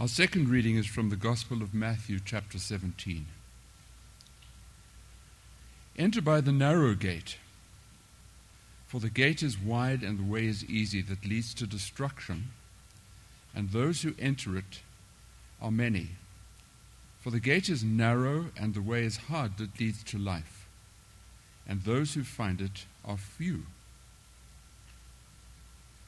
Our second reading is from the Gospel of Matthew, chapter 17. Enter by the narrow gate, for the gate is wide and the way is easy that leads to destruction, and those who enter it are many. For the gate is narrow and the way is hard that leads to life, and those who find it are few.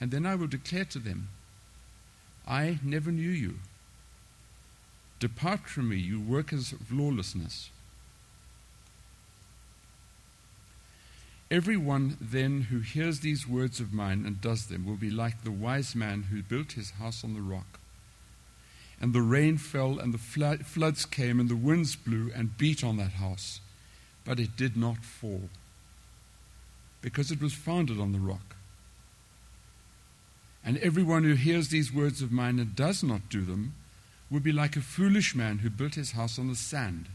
And then I will declare to them, I never knew you. Depart from me, you workers of lawlessness. Everyone then who hears these words of mine and does them will be like the wise man who built his house on the rock. And the rain fell, and the flood, floods came, and the winds blew and beat on that house. But it did not fall, because it was founded on the rock. And everyone who hears these words of mine and does not do them will be like a foolish man who built his house on the sand.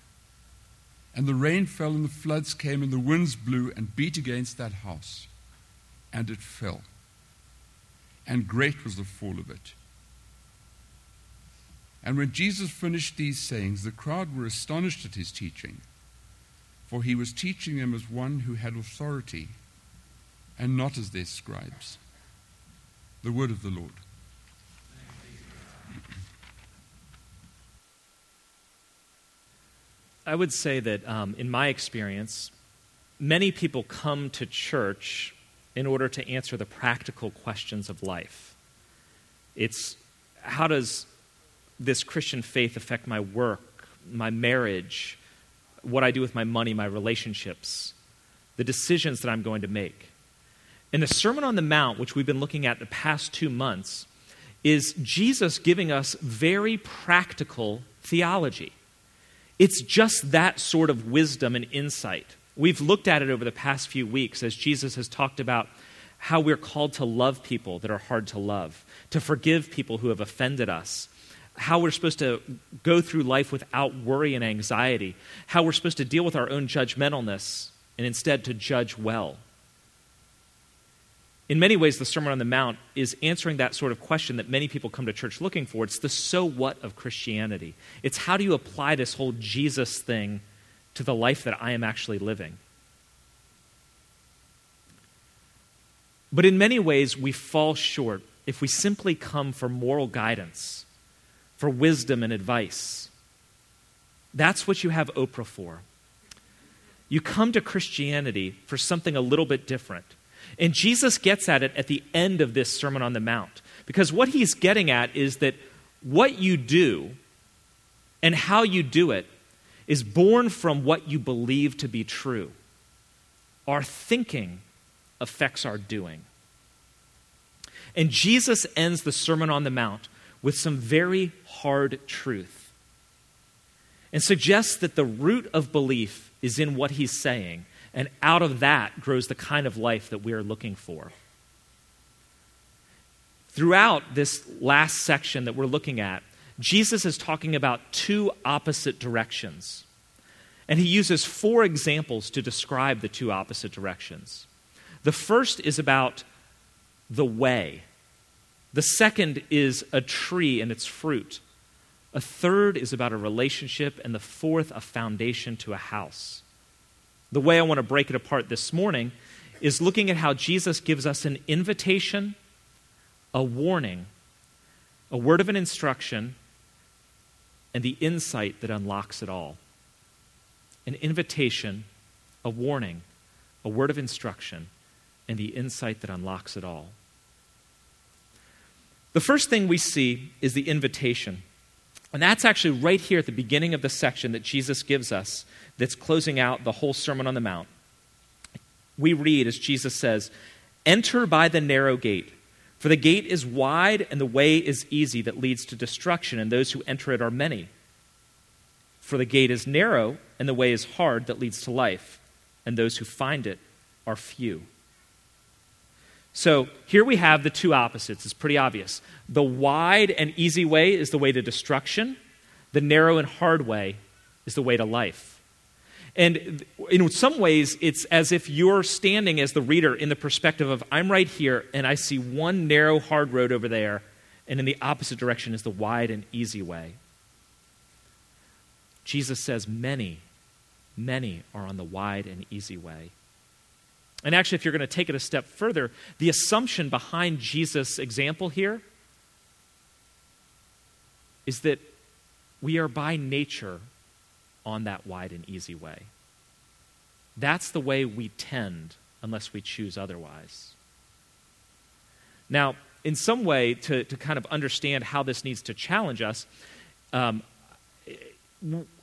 And the rain fell, and the floods came, and the winds blew and beat against that house, and it fell. And great was the fall of it. And when Jesus finished these sayings, the crowd were astonished at his teaching, for he was teaching them as one who had authority, and not as their scribes. The word of the Lord. I would say that um, in my experience, many people come to church in order to answer the practical questions of life. It's how does this Christian faith affect my work, my marriage, what I do with my money, my relationships, the decisions that I'm going to make? And the Sermon on the Mount, which we've been looking at the past two months, is Jesus giving us very practical theology. It's just that sort of wisdom and insight. We've looked at it over the past few weeks as Jesus has talked about how we're called to love people that are hard to love, to forgive people who have offended us, how we're supposed to go through life without worry and anxiety, how we're supposed to deal with our own judgmentalness and instead to judge well in many ways, the Sermon on the Mount is answering that sort of question that many people come to church looking for. It's the so what of Christianity. It's how do you apply this whole Jesus thing to the life that I am actually living? But in many ways, we fall short if we simply come for moral guidance, for wisdom and advice. That's what you have Oprah for. You come to Christianity for something a little bit different. And Jesus gets at it at the end of this Sermon on the Mount. Because what he's getting at is that what you do and how you do it is born from what you believe to be true. Our thinking affects our doing. And Jesus ends the Sermon on the Mount with some very hard truth and suggests that the root of belief is in what he's saying and out of that grows the kind of life that we are looking for. Throughout this last section that we're looking at, Jesus is talking about two opposite directions. And he uses four examples to describe the two opposite directions. The first is about the way, the second is a tree and its fruit, a third is about a relationship, and the fourth, a foundation to a house. The way I want to break it apart this morning is looking at how Jesus gives us an invitation, a warning, a word of an instruction, and the insight that unlocks it all. An invitation, a warning, a word of instruction, and the insight that unlocks it all. The first thing we see is the invitation. And that's actually right here at the beginning of the section that Jesus gives us that's closing out the whole Sermon on the Mount. We read as Jesus says, Enter by the narrow gate, for the gate is wide and the way is easy that leads to destruction, and those who enter it are many. For the gate is narrow and the way is hard that leads to life, and those who find it are few. So here we have the two opposites. It's pretty obvious. The wide and easy way is the way to destruction, the narrow and hard way is the way to life. And in some ways, it's as if you're standing as the reader in the perspective of, I'm right here, and I see one narrow, hard road over there, and in the opposite direction is the wide and easy way. Jesus says, Many, many are on the wide and easy way. And actually, if you're going to take it a step further, the assumption behind Jesus' example here is that we are by nature on that wide and easy way. That's the way we tend unless we choose otherwise. Now, in some way, to, to kind of understand how this needs to challenge us, um,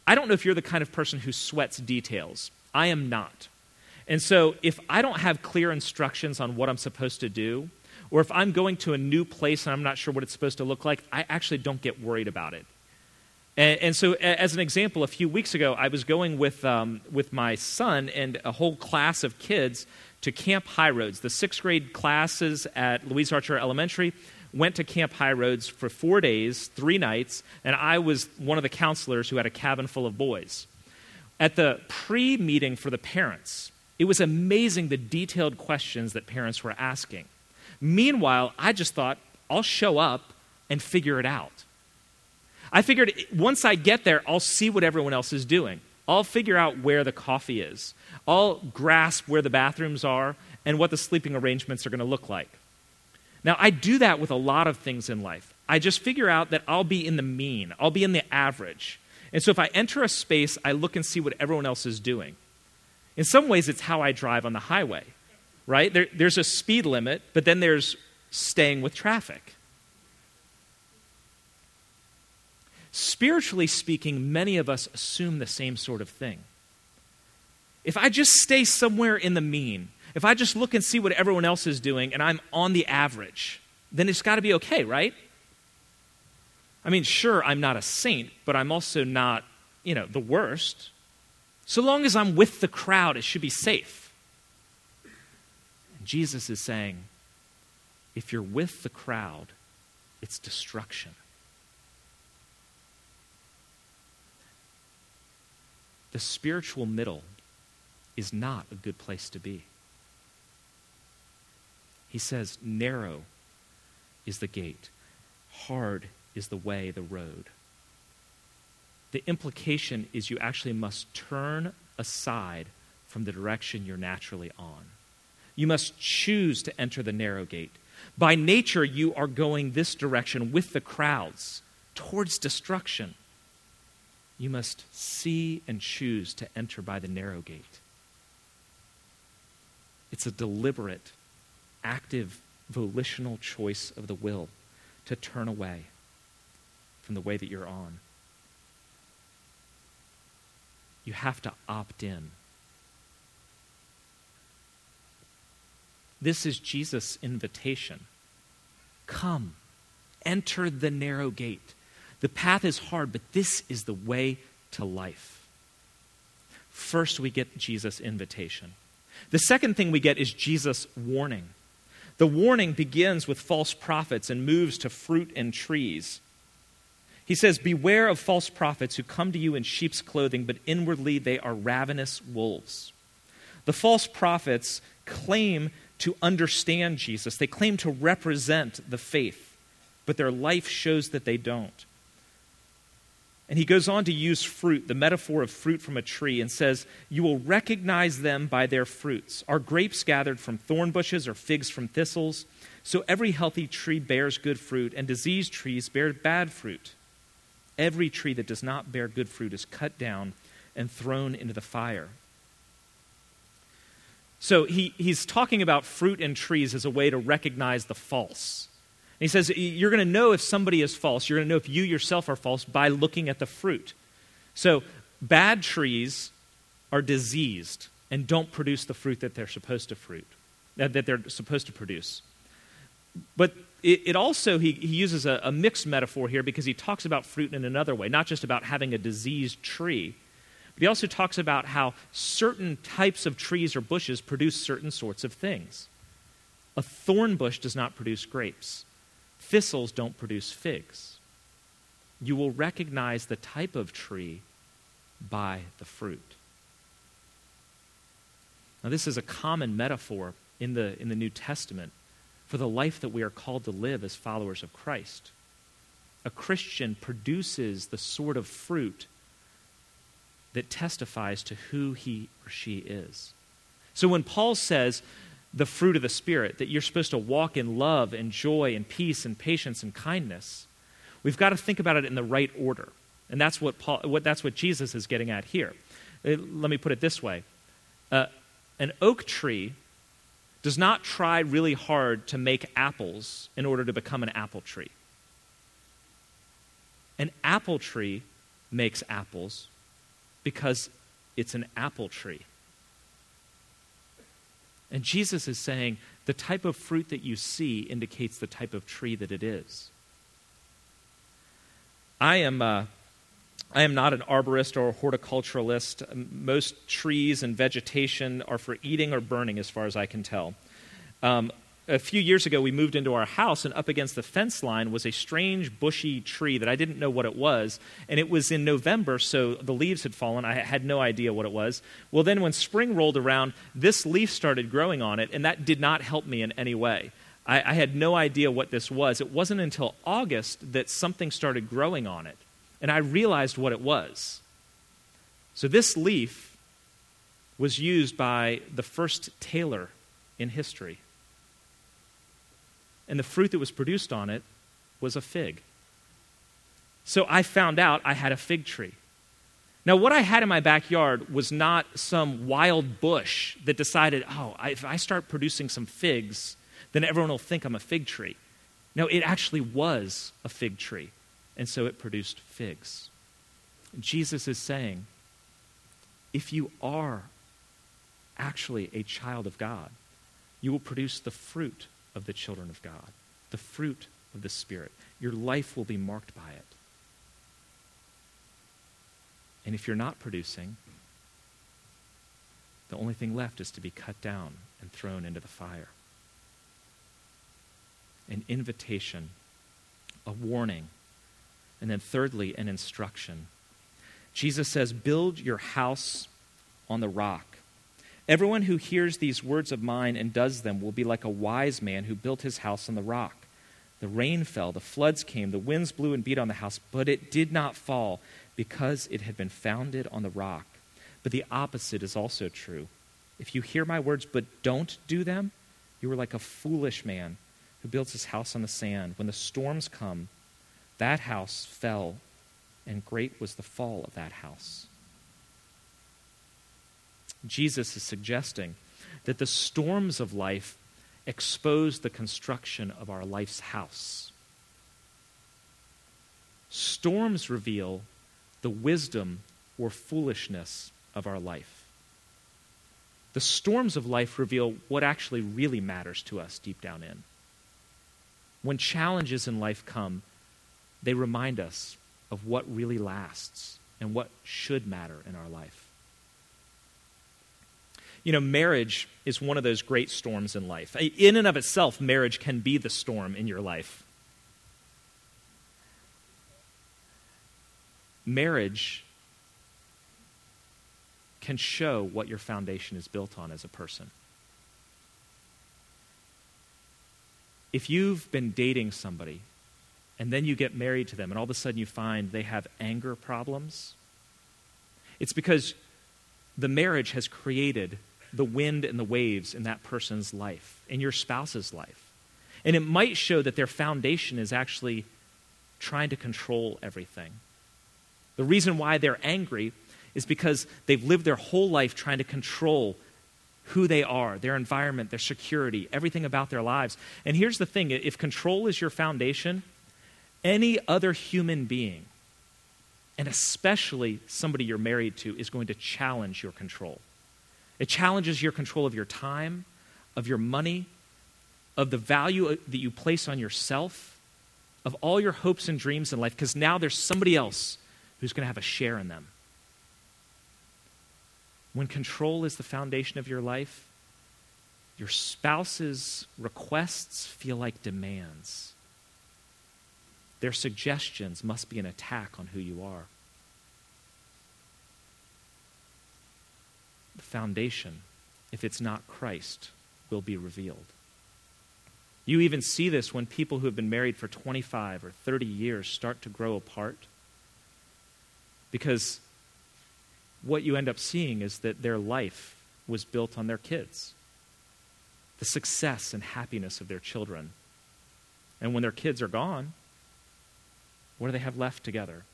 I don't know if you're the kind of person who sweats details. I am not. And so, if I don't have clear instructions on what I'm supposed to do, or if I'm going to a new place and I'm not sure what it's supposed to look like, I actually don't get worried about it. And, and so, as an example, a few weeks ago, I was going with, um, with my son and a whole class of kids to Camp High Roads. The sixth grade classes at Louise Archer Elementary went to Camp High Roads for four days, three nights, and I was one of the counselors who had a cabin full of boys. At the pre meeting for the parents, it was amazing the detailed questions that parents were asking. Meanwhile, I just thought, I'll show up and figure it out. I figured once I get there, I'll see what everyone else is doing. I'll figure out where the coffee is. I'll grasp where the bathrooms are and what the sleeping arrangements are going to look like. Now, I do that with a lot of things in life. I just figure out that I'll be in the mean, I'll be in the average. And so if I enter a space, I look and see what everyone else is doing. In some ways, it's how I drive on the highway, right? There, there's a speed limit, but then there's staying with traffic. Spiritually speaking, many of us assume the same sort of thing. If I just stay somewhere in the mean, if I just look and see what everyone else is doing and I'm on the average, then it's got to be okay, right? I mean, sure, I'm not a saint, but I'm also not, you know, the worst. So long as I'm with the crowd, it should be safe. And Jesus is saying, if you're with the crowd, it's destruction. The spiritual middle is not a good place to be. He says, narrow is the gate, hard is the way, the road the implication is you actually must turn aside from the direction you're naturally on. You must choose to enter the narrow gate. By nature, you are going this direction with the crowds towards destruction. You must see and choose to enter by the narrow gate. It's a deliberate, active, volitional choice of the will to turn away from the way that you're on. You have to opt in. This is Jesus' invitation. Come, enter the narrow gate. The path is hard, but this is the way to life. First, we get Jesus' invitation. The second thing we get is Jesus' warning. The warning begins with false prophets and moves to fruit and trees. He says, Beware of false prophets who come to you in sheep's clothing, but inwardly they are ravenous wolves. The false prophets claim to understand Jesus, they claim to represent the faith, but their life shows that they don't. And he goes on to use fruit, the metaphor of fruit from a tree, and says, You will recognize them by their fruits. Are grapes gathered from thorn bushes or figs from thistles? So every healthy tree bears good fruit, and diseased trees bear bad fruit. Every tree that does not bear good fruit is cut down and thrown into the fire. So he, he's talking about fruit and trees as a way to recognize the false. He says, You're going to know if somebody is false. You're going to know if you yourself are false by looking at the fruit. So, bad trees are diseased and don't produce the fruit that they're supposed to fruit, that they're supposed to produce. But it, it also, he, he uses a, a mixed metaphor here because he talks about fruit in another way, not just about having a diseased tree, but he also talks about how certain types of trees or bushes produce certain sorts of things. A thorn bush does not produce grapes. Thistles don't produce figs. You will recognize the type of tree by the fruit. Now, this is a common metaphor in the, in the New Testament for the life that we are called to live as followers of Christ. A Christian produces the sort of fruit that testifies to who he or she is. So when Paul says, the fruit of the Spirit, that you're supposed to walk in love and joy and peace and patience and kindness, we've got to think about it in the right order. And that's what, Paul, what, that's what Jesus is getting at here. Uh, let me put it this way uh, An oak tree does not try really hard to make apples in order to become an apple tree. An apple tree makes apples because it's an apple tree. And Jesus is saying the type of fruit that you see indicates the type of tree that it is. I am, uh, I am not an arborist or a horticulturalist. Most trees and vegetation are for eating or burning, as far as I can tell. Um, a few years ago, we moved into our house, and up against the fence line was a strange bushy tree that I didn't know what it was. And it was in November, so the leaves had fallen. I had no idea what it was. Well, then when spring rolled around, this leaf started growing on it, and that did not help me in any way. I, I had no idea what this was. It wasn't until August that something started growing on it, and I realized what it was. So this leaf was used by the first tailor in history and the fruit that was produced on it was a fig. So I found out I had a fig tree. Now, what I had in my backyard was not some wild bush that decided, oh, if I start producing some figs, then everyone will think I'm a fig tree. No, it actually was a fig tree, and so it produced figs. Jesus is saying, if you are actually a child of God, you will produce the fruit of the children of God, the fruit of the Spirit. Your life will be marked by it. And if you're not producing, the only thing left is to be cut down and thrown into the fire. An invitation, a warning, and then thirdly, an instruction. Jesus says, Build your house on the rock. Everyone who hears these words of mine and does them will be like a wise man who built his house on the rock. The rain fell, the floods came, the winds blew and beat on the house, but it did not fall because it had been founded on the rock. But the opposite is also true. If you hear my words but don't do them, you are like a foolish man who builds his house on the sand. When the storms come, that house fell, and great was the fall of that house. Jesus is suggesting that the storms of life expose the construction of our life's house. Storms reveal the wisdom or foolishness of our life. The storms of life reveal what actually really matters to us deep down in. When challenges in life come, they remind us of what really lasts and what should matter in our life. You know, marriage is one of those great storms in life. In and of itself, marriage can be the storm in your life. Marriage can show what your foundation is built on as a person. If you've been dating somebody and then you get married to them, and all of a sudden you find they have anger problems, it's because the marriage has created the wind and the waves in that person's life, in your spouse's life. And it might show that their foundation is actually trying to control everything. The reason why they're angry is because they've lived their whole life trying to control who they are, their environment, their security, everything about their lives. And here's the thing if control is your foundation, any other human being, and especially somebody you're married to, is going to challenge your control. It challenges your control of your time, of your money, of the value uh, that you place on yourself, of all your hopes and dreams in life, because now there's somebody else who's going to have a share in them. When control is the foundation of your life, your spouse's requests feel like demands. Their suggestions must be an attack on who you are. Foundation, if it's not Christ, will be revealed. You even see this when people who have been married for 25 or 30 years start to grow apart. Because what you end up seeing is that their life was built on their kids, the success and happiness of their children. And when their kids are gone, what do they have left together?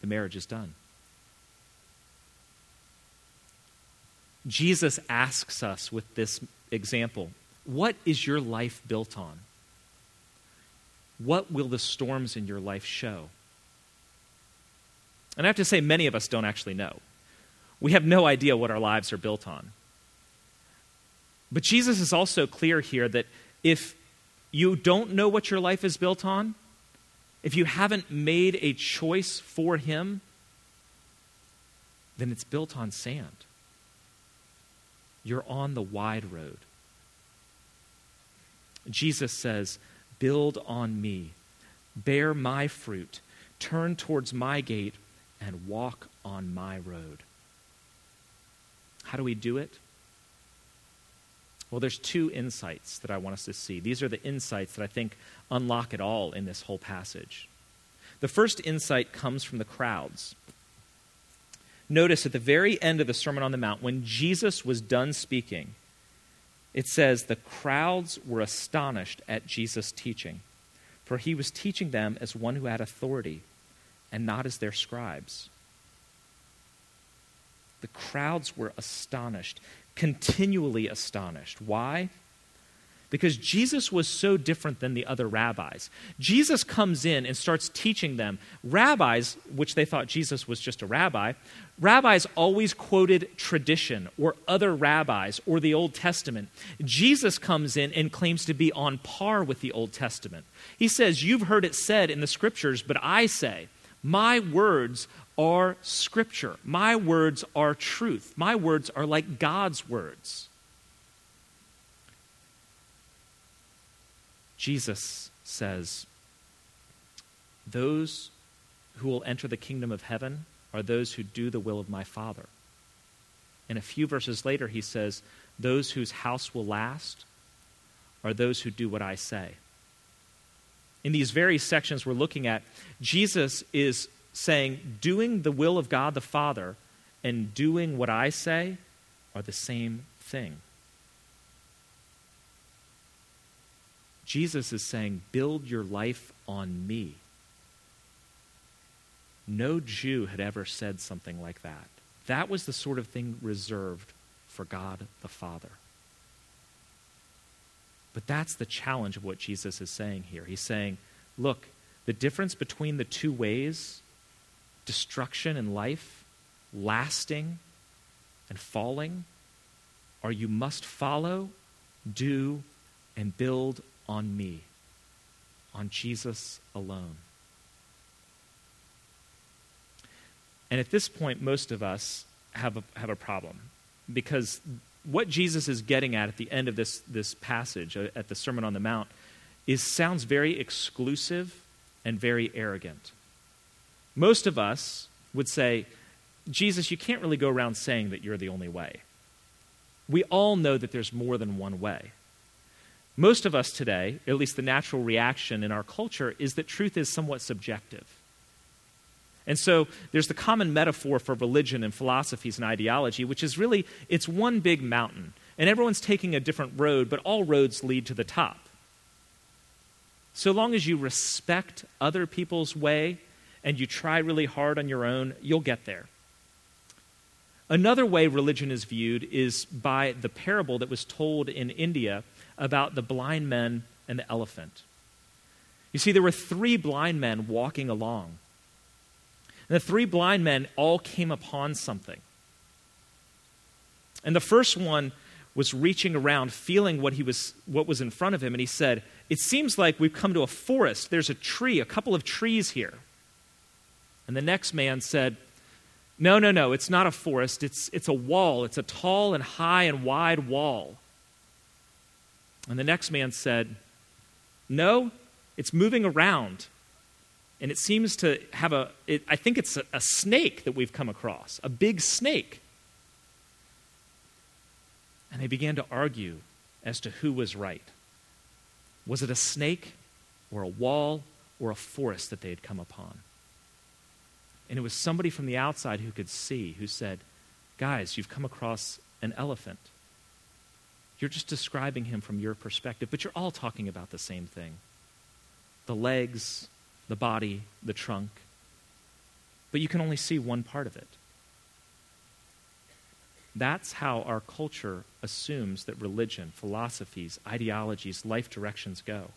The marriage is done. Jesus asks us with this example what is your life built on? What will the storms in your life show? And I have to say, many of us don't actually know. We have no idea what our lives are built on. But Jesus is also clear here that if you don't know what your life is built on, if you haven't made a choice for Him, then it's built on sand. You're on the wide road. Jesus says, Build on me, bear my fruit, turn towards my gate, and walk on my road. How do we do it? Well, there's two insights that I want us to see. These are the insights that I think unlock it all in this whole passage. The first insight comes from the crowds. Notice at the very end of the Sermon on the Mount, when Jesus was done speaking, it says, The crowds were astonished at Jesus' teaching, for he was teaching them as one who had authority and not as their scribes. The crowds were astonished, continually astonished. Why? Because Jesus was so different than the other rabbis. Jesus comes in and starts teaching them. Rabbis, which they thought Jesus was just a rabbi, rabbis always quoted tradition or other rabbis or the Old Testament. Jesus comes in and claims to be on par with the Old Testament. He says, You've heard it said in the scriptures, but I say, my words are scripture. My words are truth. My words are like God's words. Jesus says, Those who will enter the kingdom of heaven are those who do the will of my Father. And a few verses later, he says, Those whose house will last are those who do what I say in these very sections we're looking at, Jesus is saying, doing the will of God the Father and doing what I say are the same thing. Jesus is saying, build your life on me. No Jew had ever said something like that. That was the sort of thing reserved for God the Father. But that's the challenge of what Jesus is saying here. He's saying, look, the difference between the two ways, destruction and life, lasting and falling, are you must follow, do, and build on me, on Jesus alone. And at this point, most of us have a, have a problem because what Jesus is getting at at the end of this, this passage, uh, at the Sermon on the Mount, is, sounds very exclusive and very arrogant. Most of us would say, Jesus, you can't really go around saying that you're the only way. We all know that there's more than one way. Most of us today, at least the natural reaction in our culture, is that truth is somewhat subjective. And so there's the common metaphor for religion and philosophies and ideology, which is really it's one big mountain. And everyone's taking a different road, but all roads lead to the top. So long as you respect other people's way and you try really hard on your own, you'll get there. Another way religion is viewed is by the parable that was told in India about the blind men and the elephant. You see, there were three blind men walking along. And the three blind men all came upon something. And the first one was reaching around, feeling what, he was, what was in front of him, and he said, It seems like we've come to a forest. There's a tree, a couple of trees here. And the next man said, No, no, no, it's not a forest. It's, it's a wall. It's a tall and high and wide wall. And the next man said, No, it's moving around. And it seems to have a, it, I think it's a, a snake that we've come across, a big snake. And they began to argue as to who was right. Was it a snake or a wall or a forest that they had come upon? And it was somebody from the outside who could see who said, Guys, you've come across an elephant. You're just describing him from your perspective, but you're all talking about the same thing the legs, the body, the trunk. But you can only see one part of it. That's how our culture assumes that religion, philosophies, ideologies, life directions go.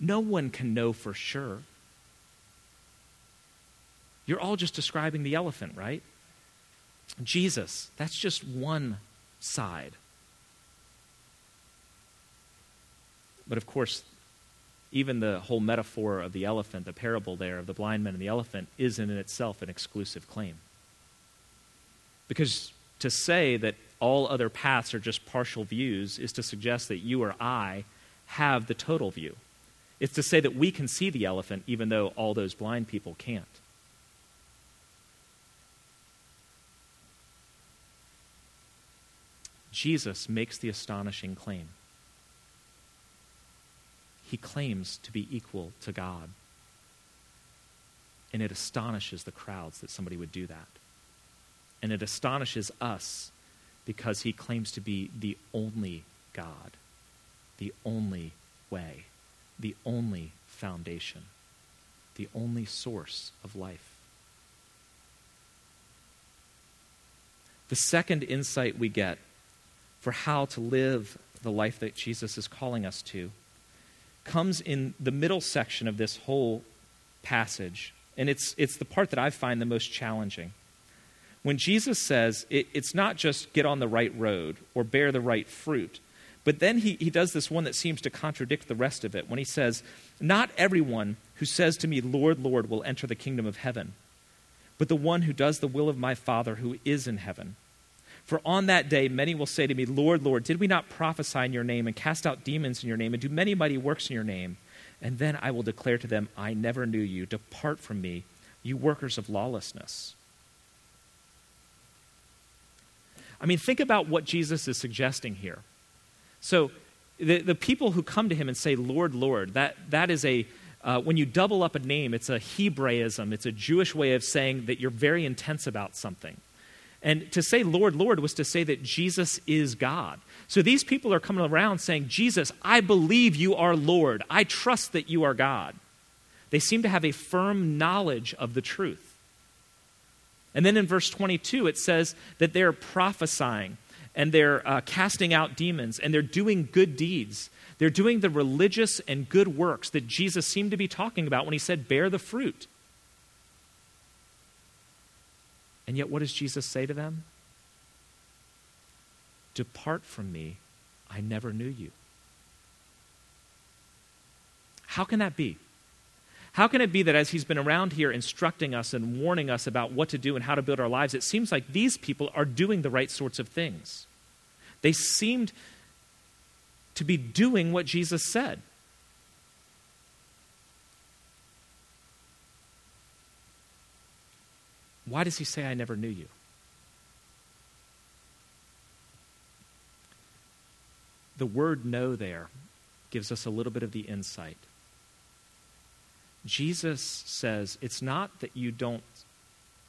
No one can know for sure. You're all just describing the elephant, right? Jesus, that's just one side. But of course, even the whole metaphor of the elephant, the parable there of the blind man and the elephant, isn't in itself an exclusive claim. Because to say that all other paths are just partial views is to suggest that you or I have the total view. It's to say that we can see the elephant even though all those blind people can't. Jesus makes the astonishing claim he claims to be equal to God. And it astonishes the crowds that somebody would do that. And it astonishes us because he claims to be the only God, the only way, the only foundation, the only source of life. The second insight we get for how to live the life that Jesus is calling us to comes in the middle section of this whole passage. And it's, it's the part that I find the most challenging. When Jesus says it, it's not just get on the right road or bear the right fruit, but then he, he does this one that seems to contradict the rest of it when he says, Not everyone who says to me, Lord, Lord, will enter the kingdom of heaven, but the one who does the will of my Father who is in heaven. For on that day many will say to me, Lord, Lord, did we not prophesy in your name and cast out demons in your name and do many mighty works in your name? And then I will declare to them, I never knew you. Depart from me, you workers of lawlessness. I mean, think about what Jesus is suggesting here. So, the, the people who come to him and say, Lord, Lord, that, that is a, uh, when you double up a name, it's a Hebraism. It's a Jewish way of saying that you're very intense about something. And to say Lord, Lord was to say that Jesus is God. So these people are coming around saying, Jesus, I believe you are Lord. I trust that you are God. They seem to have a firm knowledge of the truth. And then in verse 22, it says that they're prophesying and they're uh, casting out demons and they're doing good deeds. They're doing the religious and good works that Jesus seemed to be talking about when he said, Bear the fruit. And yet, what does Jesus say to them? Depart from me, I never knew you. How can that be? How can it be that as he's been around here instructing us and warning us about what to do and how to build our lives, it seems like these people are doing the right sorts of things? They seemed to be doing what Jesus said. Why does he say, I never knew you? The word know there gives us a little bit of the insight. Jesus says, It's not that you don't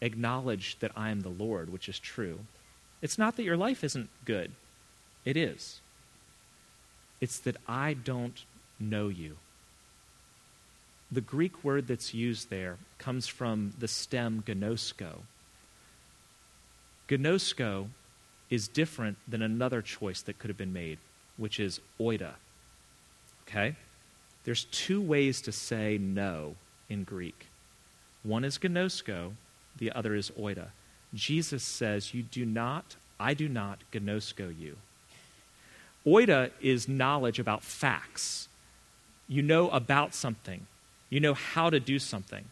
acknowledge that I am the Lord, which is true. It's not that your life isn't good. It is. It's that I don't know you. The Greek word that's used there comes from the stem gnosko. Gnosko is different than another choice that could have been made, which is oida. Okay? There's two ways to say no in Greek. One is gnosko, the other is oida. Jesus says, You do not, I do not gnosko you. Oida is knowledge about facts. You know about something, you know how to do something.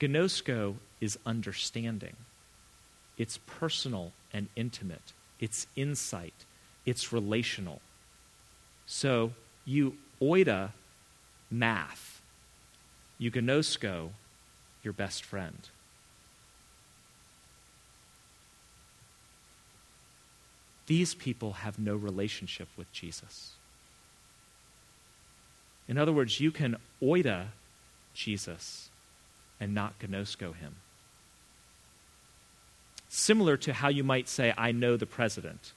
Gnosko is understanding. It's personal and intimate. It's insight. It's relational. So you oida math. You gnosko your best friend. These people have no relationship with Jesus. In other words, you can oida Jesus and not gnosko him. Similar to how you might say, I know the president.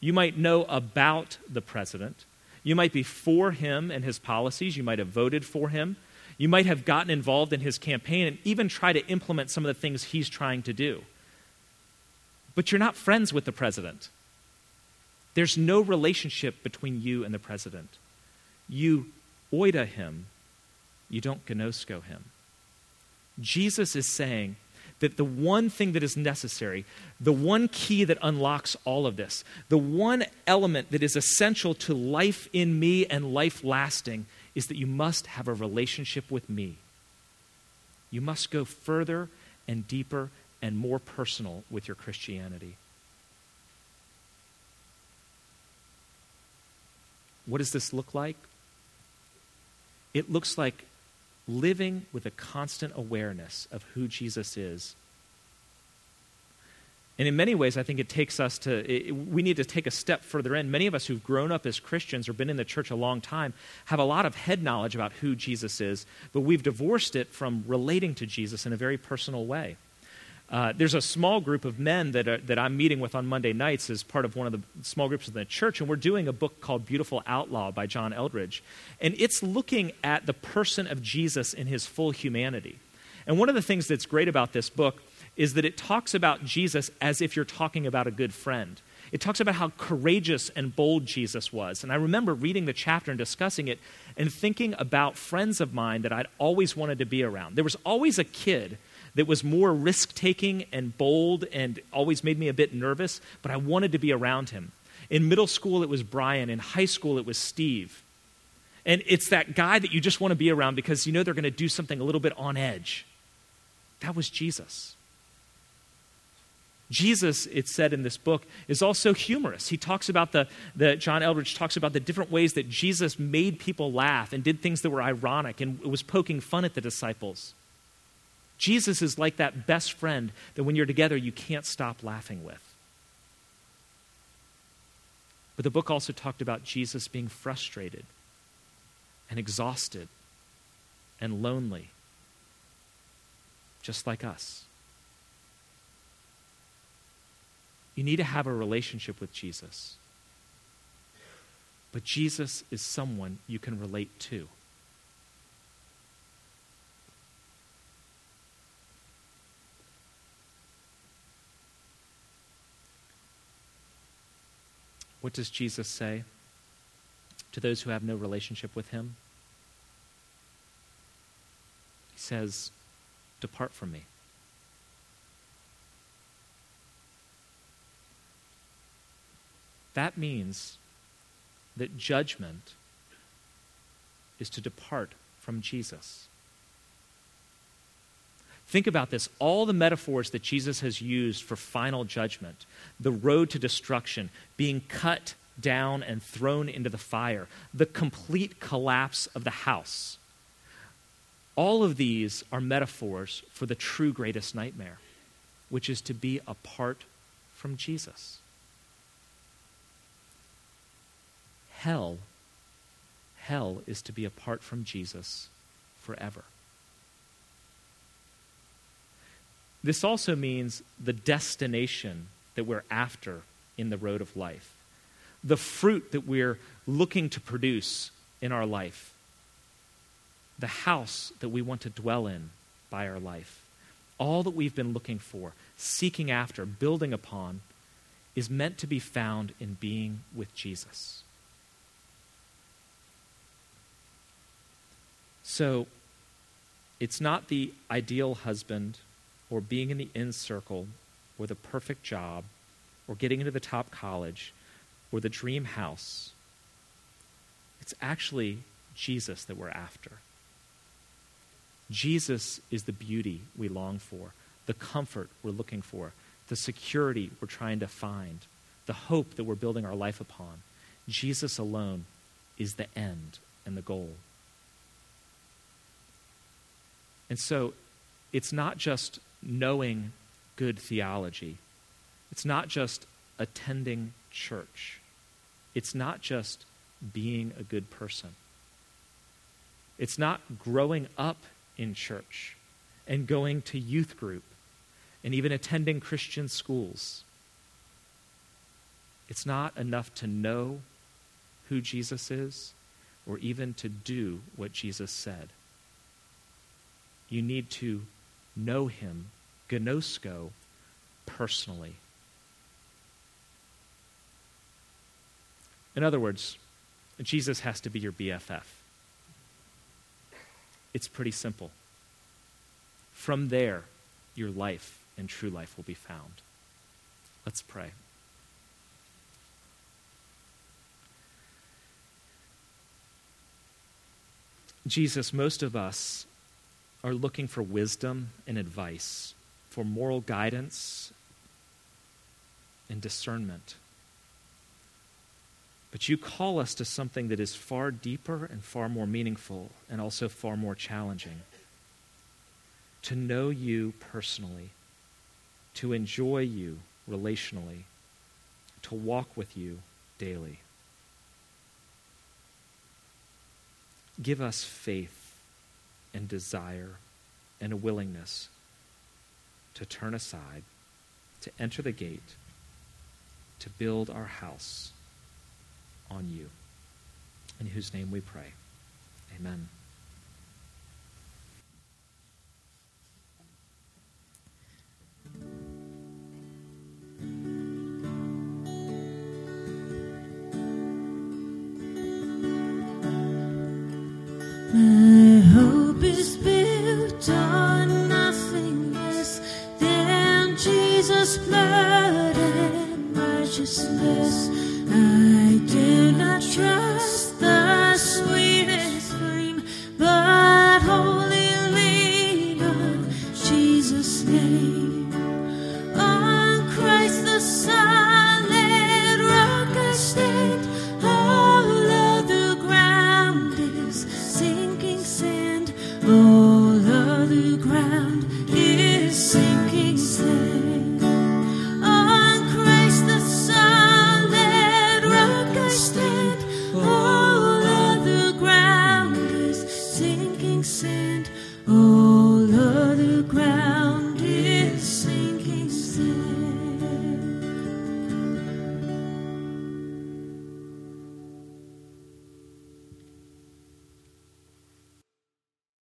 You might know about the president. You might be for him and his policies. You might have voted for him. You might have gotten involved in his campaign and even try to implement some of the things he's trying to do. But you're not friends with the president. There's no relationship between you and the president. You oida him, you don't gnosko him. Jesus is saying that the one thing that is necessary, the one key that unlocks all of this, the one element that is essential to life in me and life lasting is that you must have a relationship with me. You must go further and deeper and more personal with your Christianity. What does this look like? It looks like living with a constant awareness of who Jesus is and in many ways, I think it takes us to, it, we need to take a step further in. Many of us who've grown up as Christians or been in the church a long time have a lot of head knowledge about who Jesus is, but we've divorced it from relating to Jesus in a very personal way. Uh, there's a small group of men that, are, that I'm meeting with on Monday nights as part of one of the small groups in the church, and we're doing a book called Beautiful Outlaw by John Eldredge. And it's looking at the person of Jesus in his full humanity. And one of the things that's great about this book is that it talks about Jesus as if you're talking about a good friend. It talks about how courageous and bold Jesus was. And I remember reading the chapter and discussing it and thinking about friends of mine that I'd always wanted to be around. There was always a kid that was more risk taking and bold and always made me a bit nervous, but I wanted to be around him. In middle school, it was Brian. In high school, it was Steve. And it's that guy that you just want to be around because you know they're going to do something a little bit on edge. That was Jesus. Jesus, it's said in this book, is also humorous. He talks about the, the, John Eldredge talks about the different ways that Jesus made people laugh and did things that were ironic and was poking fun at the disciples. Jesus is like that best friend that when you're together, you can't stop laughing with. But the book also talked about Jesus being frustrated and exhausted and lonely, just like us. You need to have a relationship with Jesus. But Jesus is someone you can relate to. What does Jesus say to those who have no relationship with him? He says, Depart from me. That means that judgment is to depart from Jesus. Think about this. All the metaphors that Jesus has used for final judgment, the road to destruction, being cut down and thrown into the fire, the complete collapse of the house. All of these are metaphors for the true greatest nightmare, which is to be apart from Jesus. hell, hell is to be apart from Jesus forever. This also means the destination that we're after in the road of life, the fruit that we're looking to produce in our life, the house that we want to dwell in by our life. All that we've been looking for, seeking after, building upon, is meant to be found in being with Jesus. So, it's not the ideal husband or being in the in circle or the perfect job or getting into the top college or the dream house. It's actually Jesus that we're after. Jesus is the beauty we long for, the comfort we're looking for, the security we're trying to find, the hope that we're building our life upon. Jesus alone is the end and the goal. And so it's not just knowing good theology, it's not just attending church, it's not just being a good person. It's not growing up in church and going to youth group and even attending Christian schools. It's not enough to know who Jesus is or even to do what Jesus said. You need to know him, ginosko, personally. In other words, Jesus has to be your BFF. It's pretty simple. From there, your life and true life will be found. Let's pray. Jesus, most of us are looking for wisdom and advice, for moral guidance and discernment. But you call us to something that is far deeper and far more meaningful and also far more challenging. To know you personally, to enjoy you relationally, to walk with you daily. Give us faith and desire and a willingness to turn aside, to enter the gate, to build our house on you. In whose name we pray. Amen. My than